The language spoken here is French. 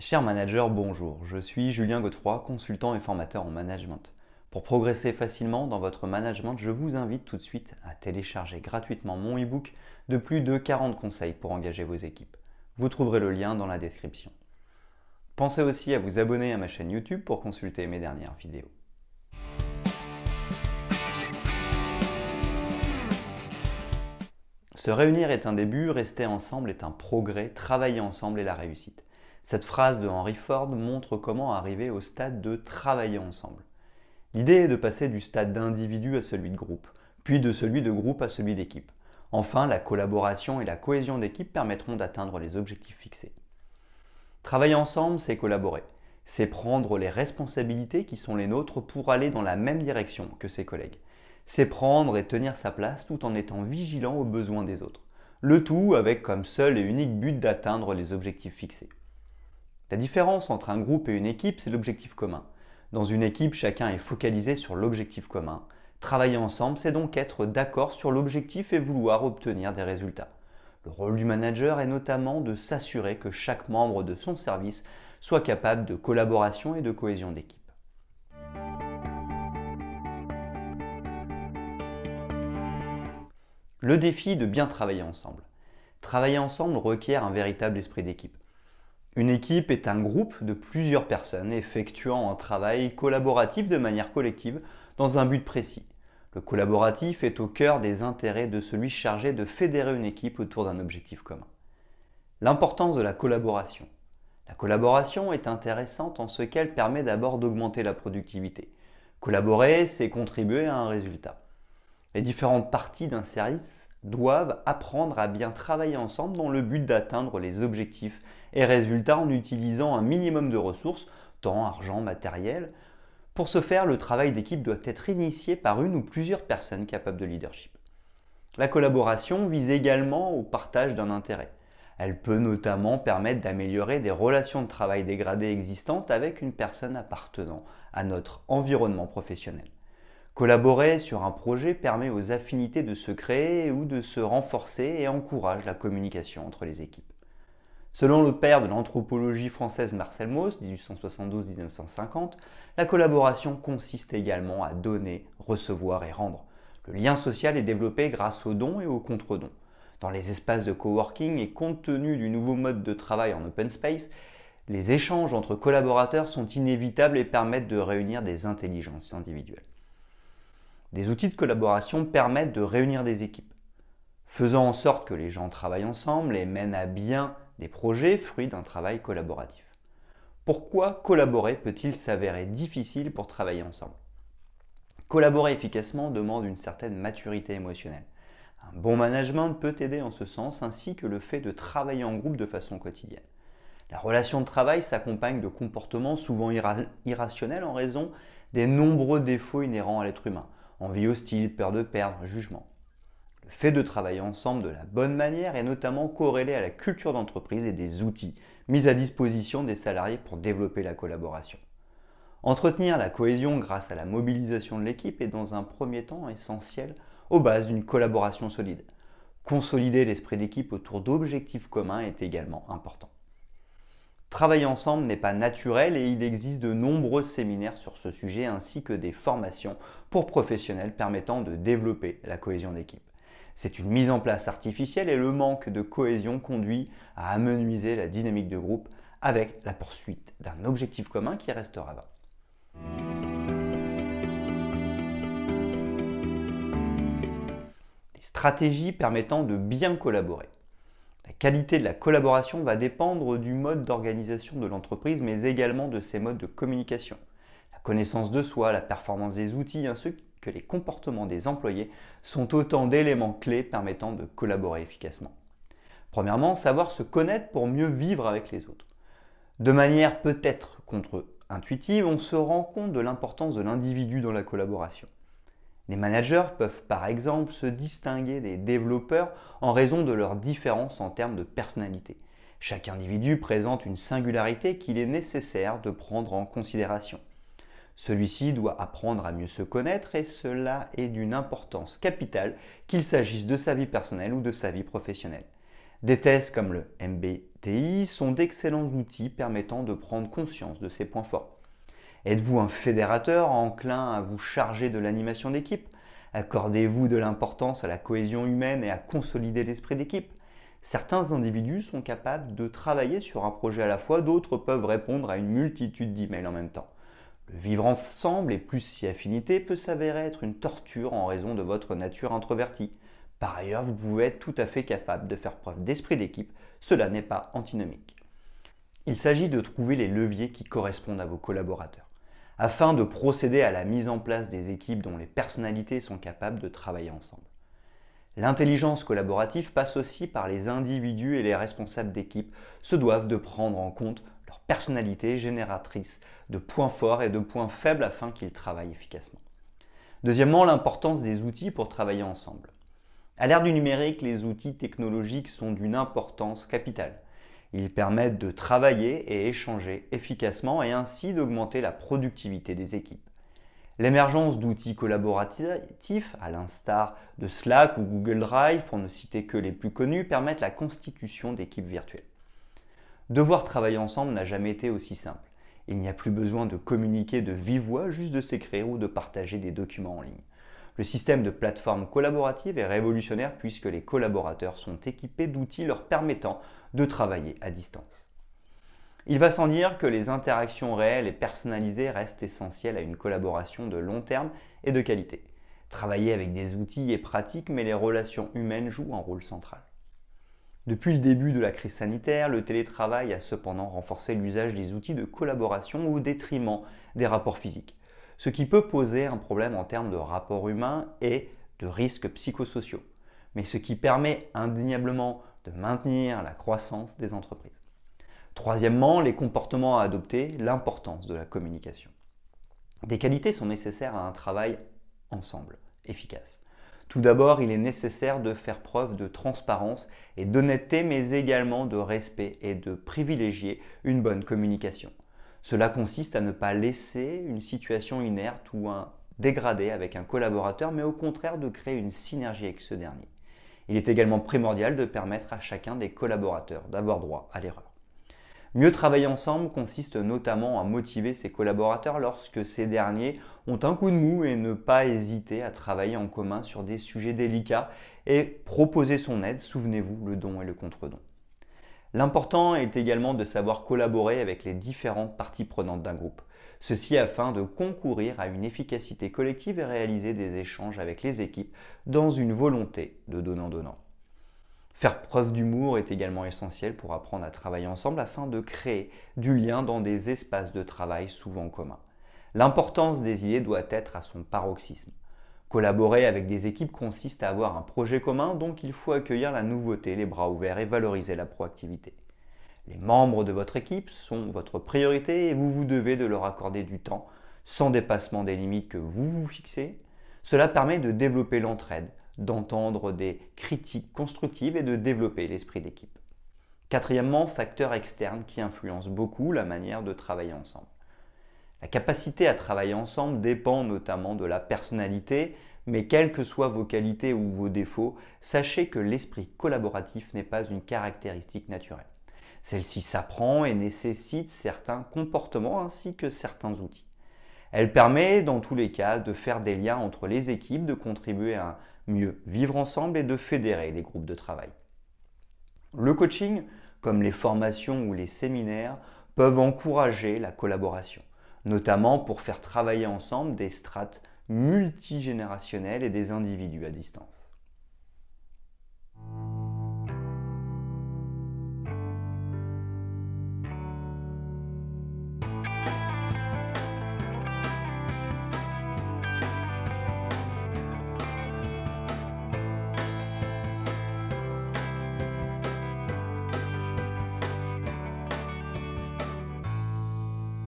Cher manager, bonjour. Je suis Julien Godefroy, consultant et formateur en management. Pour progresser facilement dans votre management, je vous invite tout de suite à télécharger gratuitement mon e-book de plus de 40 conseils pour engager vos équipes. Vous trouverez le lien dans la description. Pensez aussi à vous abonner à ma chaîne YouTube pour consulter mes dernières vidéos. Se réunir est un début, rester ensemble est un progrès, travailler ensemble est la réussite. Cette phrase de Henry Ford montre comment arriver au stade de travailler ensemble. L'idée est de passer du stade d'individu à celui de groupe, puis de celui de groupe à celui d'équipe. Enfin, la collaboration et la cohésion d'équipe permettront d'atteindre les objectifs fixés. Travailler ensemble, c'est collaborer. C'est prendre les responsabilités qui sont les nôtres pour aller dans la même direction que ses collègues. C'est prendre et tenir sa place tout en étant vigilant aux besoins des autres. Le tout avec comme seul et unique but d'atteindre les objectifs fixés. La différence entre un groupe et une équipe, c'est l'objectif commun. Dans une équipe, chacun est focalisé sur l'objectif commun. Travailler ensemble, c'est donc être d'accord sur l'objectif et vouloir obtenir des résultats. Le rôle du manager est notamment de s'assurer que chaque membre de son service soit capable de collaboration et de cohésion d'équipe. Le défi de bien travailler ensemble. Travailler ensemble requiert un véritable esprit d'équipe. Une équipe est un groupe de plusieurs personnes effectuant un travail collaboratif de manière collective dans un but précis. Le collaboratif est au cœur des intérêts de celui chargé de fédérer une équipe autour d'un objectif commun. L'importance de la collaboration. La collaboration est intéressante en ce qu'elle permet d'abord d'augmenter la productivité. Collaborer, c'est contribuer à un résultat. Les différentes parties d'un service doivent apprendre à bien travailler ensemble dans le but d'atteindre les objectifs et résultats en utilisant un minimum de ressources, temps, argent, matériel. Pour ce faire, le travail d'équipe doit être initié par une ou plusieurs personnes capables de leadership. La collaboration vise également au partage d'un intérêt. Elle peut notamment permettre d'améliorer des relations de travail dégradées existantes avec une personne appartenant à notre environnement professionnel. Collaborer sur un projet permet aux affinités de se créer ou de se renforcer et encourage la communication entre les équipes. Selon le père de l'anthropologie française Marcel Mauss, 1872-1950, la collaboration consiste également à donner, recevoir et rendre. Le lien social est développé grâce aux dons et aux contre-dons. Dans les espaces de coworking et compte tenu du nouveau mode de travail en open space, les échanges entre collaborateurs sont inévitables et permettent de réunir des intelligences individuelles. Des outils de collaboration permettent de réunir des équipes, faisant en sorte que les gens travaillent ensemble et mènent à bien des projets fruits d'un travail collaboratif. Pourquoi collaborer peut-il s'avérer difficile pour travailler ensemble? Collaborer efficacement demande une certaine maturité émotionnelle. Un bon management peut aider en ce sens, ainsi que le fait de travailler en groupe de façon quotidienne. La relation de travail s'accompagne de comportements souvent irrationnels en raison des nombreux défauts inhérents à l'être humain, envie hostile, peur de perdre, jugement. Le fait de travailler ensemble de la bonne manière est notamment corrélé à la culture d'entreprise et des outils mis à disposition des salariés pour développer la collaboration. Entretenir la cohésion grâce à la mobilisation de l'équipe est dans un premier temps essentiel aux bases d'une collaboration solide. Consolider l'esprit d'équipe autour d'objectifs communs est également important. Travailler ensemble n'est pas naturel et il existe de nombreux séminaires sur ce sujet ainsi que des formations pour professionnels permettant de développer la cohésion d'équipe. C'est une mise en place artificielle et le manque de cohésion conduit à amenuiser la dynamique de groupe avec la poursuite d'un objectif commun qui restera vain. Les stratégies permettant de bien collaborer. La qualité de la collaboration va dépendre du mode d'organisation de l'entreprise, mais également de ses modes de communication. La connaissance de soi, la performance des outils, ainsi que les comportements des employés sont autant d'éléments clés permettant de collaborer efficacement. Premièrement, savoir se connaître pour mieux vivre avec les autres. De manière peut-être contre-intuitive, on se rend compte de l'importance de l'individu dans la collaboration. Les managers peuvent par exemple se distinguer des développeurs en raison de leurs différences en termes de personnalité. Chaque individu présente une singularité qu'il est nécessaire de prendre en considération. Celui-ci doit apprendre à mieux se connaître et cela est d'une importance capitale qu'il s'agisse de sa vie personnelle ou de sa vie professionnelle. Des tests comme le MBTI sont d'excellents outils permettant de prendre conscience de ces points forts. Êtes-vous un fédérateur enclin à vous charger de l'animation d'équipe? Accordez-vous de l'importance à la cohésion humaine et à consolider l'esprit d'équipe? Certains individus sont capables de travailler sur un projet à la fois, d'autres peuvent répondre à une multitude d'emails en même temps. Le vivre ensemble et plus si affinité peut s'avérer être une torture en raison de votre nature introvertie. Par ailleurs, vous pouvez être tout à fait capable de faire preuve d'esprit d'équipe, cela n'est pas antinomique. Il s'agit de trouver les leviers qui correspondent à vos collaborateurs, afin de procéder à la mise en place des équipes dont les personnalités sont capables de travailler ensemble. L'intelligence collaborative passe aussi par les individus et les responsables d'équipe se doivent de prendre en compte leur personnalité génératrice de points forts et de points faibles afin qu'ils travaillent efficacement. Deuxièmement, l'importance des outils pour travailler ensemble. À l'ère du numérique, les outils technologiques sont d'une importance capitale. Ils permettent de travailler et échanger efficacement et ainsi d'augmenter la productivité des équipes. L'émergence d'outils collaboratifs, à l'instar de Slack ou Google Drive, pour ne citer que les plus connus, permettent la constitution d'équipes virtuelles. Devoir travailler ensemble n'a jamais été aussi simple. Il n'y a plus besoin de communiquer de vive voix, juste de s'écrire ou de partager des documents en ligne. Le système de plateforme collaborative est révolutionnaire puisque les collaborateurs sont équipés d'outils leur permettant de travailler à distance. Il va sans dire que les interactions réelles et personnalisées restent essentielles à une collaboration de long terme et de qualité. Travailler avec des outils est pratique, mais les relations humaines jouent un rôle central. Depuis le début de la crise sanitaire, le télétravail a cependant renforcé l'usage des outils de collaboration au détriment des rapports physiques, ce qui peut poser un problème en termes de rapports humains et de risques psychosociaux, mais ce qui permet indéniablement de maintenir la croissance des entreprises. Troisièmement, les comportements à adopter, l'importance de la communication. Des qualités sont nécessaires à un travail ensemble, efficace. Tout d'abord, il est nécessaire de faire preuve de transparence et d'honnêteté, mais également de respect et de privilégier une bonne communication. Cela consiste à ne pas laisser une situation inerte ou un dégradé avec un collaborateur, mais au contraire de créer une synergie avec ce dernier. Il est également primordial de permettre à chacun des collaborateurs d'avoir droit à l'erreur. Mieux travailler ensemble consiste notamment à motiver ses collaborateurs lorsque ces derniers ont un coup de mou et ne pas hésiter à travailler en commun sur des sujets délicats et proposer son aide, souvenez-vous, le don et le contre-don. L'important est également de savoir collaborer avec les différentes parties prenantes d'un groupe, ceci afin de concourir à une efficacité collective et réaliser des échanges avec les équipes dans une volonté de donnant-donnant. Faire preuve d'humour est également essentiel pour apprendre à travailler ensemble afin de créer du lien dans des espaces de travail souvent communs. L'importance des idées doit être à son paroxysme. Collaborer avec des équipes consiste à avoir un projet commun, donc il faut accueillir la nouveauté les bras ouverts et valoriser la proactivité. Les membres de votre équipe sont votre priorité et vous vous devez de leur accorder du temps, sans dépassement des limites que vous vous fixez. Cela permet de développer l'entraide, d'entendre des critiques constructives et de développer l'esprit d'équipe. Quatrièmement, facteur externe qui influence beaucoup la manière de travailler ensemble. La capacité à travailler ensemble dépend notamment de la personnalité, mais quelles que soient vos qualités ou vos défauts, sachez que l'esprit collaboratif n'est pas une caractéristique naturelle. Celle-ci s'apprend et nécessite certains comportements ainsi que certains outils. Elle permet dans tous les cas de faire des liens entre les équipes, de contribuer à mieux vivre ensemble et de fédérer les groupes de travail. Le coaching, comme les formations ou les séminaires, peuvent encourager la collaboration, notamment pour faire travailler ensemble des strates multigénérationnelles et des individus à distance.